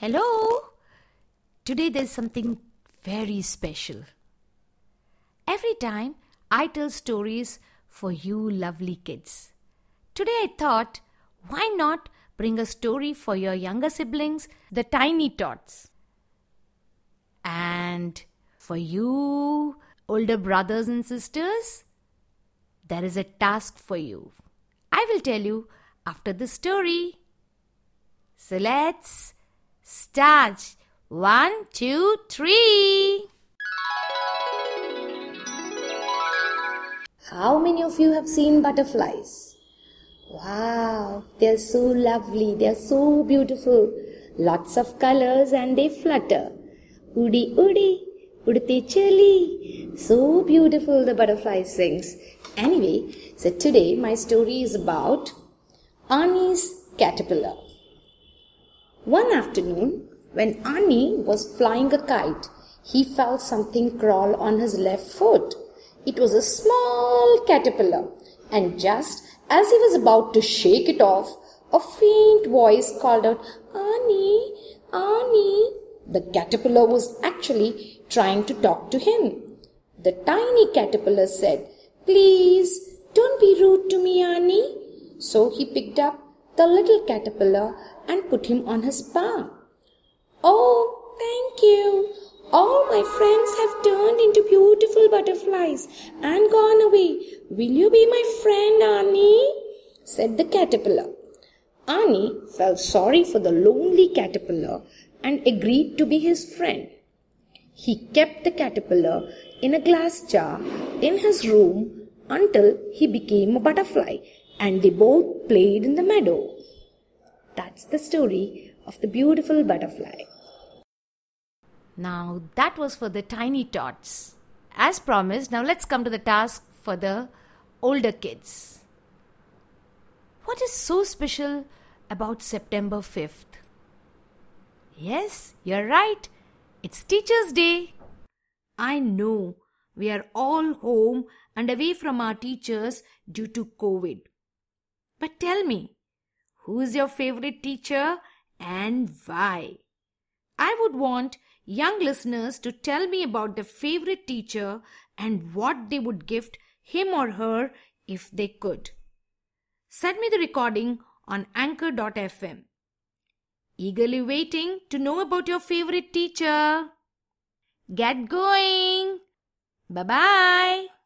Hello? Today there's something very special. Every time I tell stories for you lovely kids. Today I thought, why not bring a story for your younger siblings, the tiny tots? And for you, older brothers and sisters, there is a task for you. I will tell you after the story. So let's start. One, two, three. How many of you have seen butterflies? Wow, they're so lovely, they're so beautiful. Lots of colors and they flutter. Udi udi, udte chali. So beautiful the butterfly sings. Anyway, so today my story is about Ani's caterpillar. One afternoon, when Ani was flying a kite, he felt something crawl on his left foot. It was a small caterpillar, and just as he was about to shake it off, a faint voice called out, Ani, Ani. The caterpillar was actually trying to talk to him. The tiny caterpillar said, Please, don't be rude to me, Ani. So he picked up the little caterpillar and put him on his palm. Oh, thank you. All my friends have turned into beautiful butterflies and gone away. Will you be my friend, Annie? said the caterpillar. Annie felt sorry for the lonely caterpillar and agreed to be his friend. He kept the caterpillar in a glass jar in his room until he became a butterfly and they both played in the meadow. That's the story of the beautiful butterfly. Now that was for the tiny tots. As promised, now let's come to the task for the older kids. What is so special about September 5th? Yes, you're right. It's Teacher's Day. I know we are all home and away from our teachers due to COVID. But tell me, who is your favorite teacher and why? I would want young listeners to tell me about their favorite teacher and what they would gift him or her if they could. Send me the recording on anchor.fm. Eagerly waiting to know about your favorite teacher. Get going. Bye bye.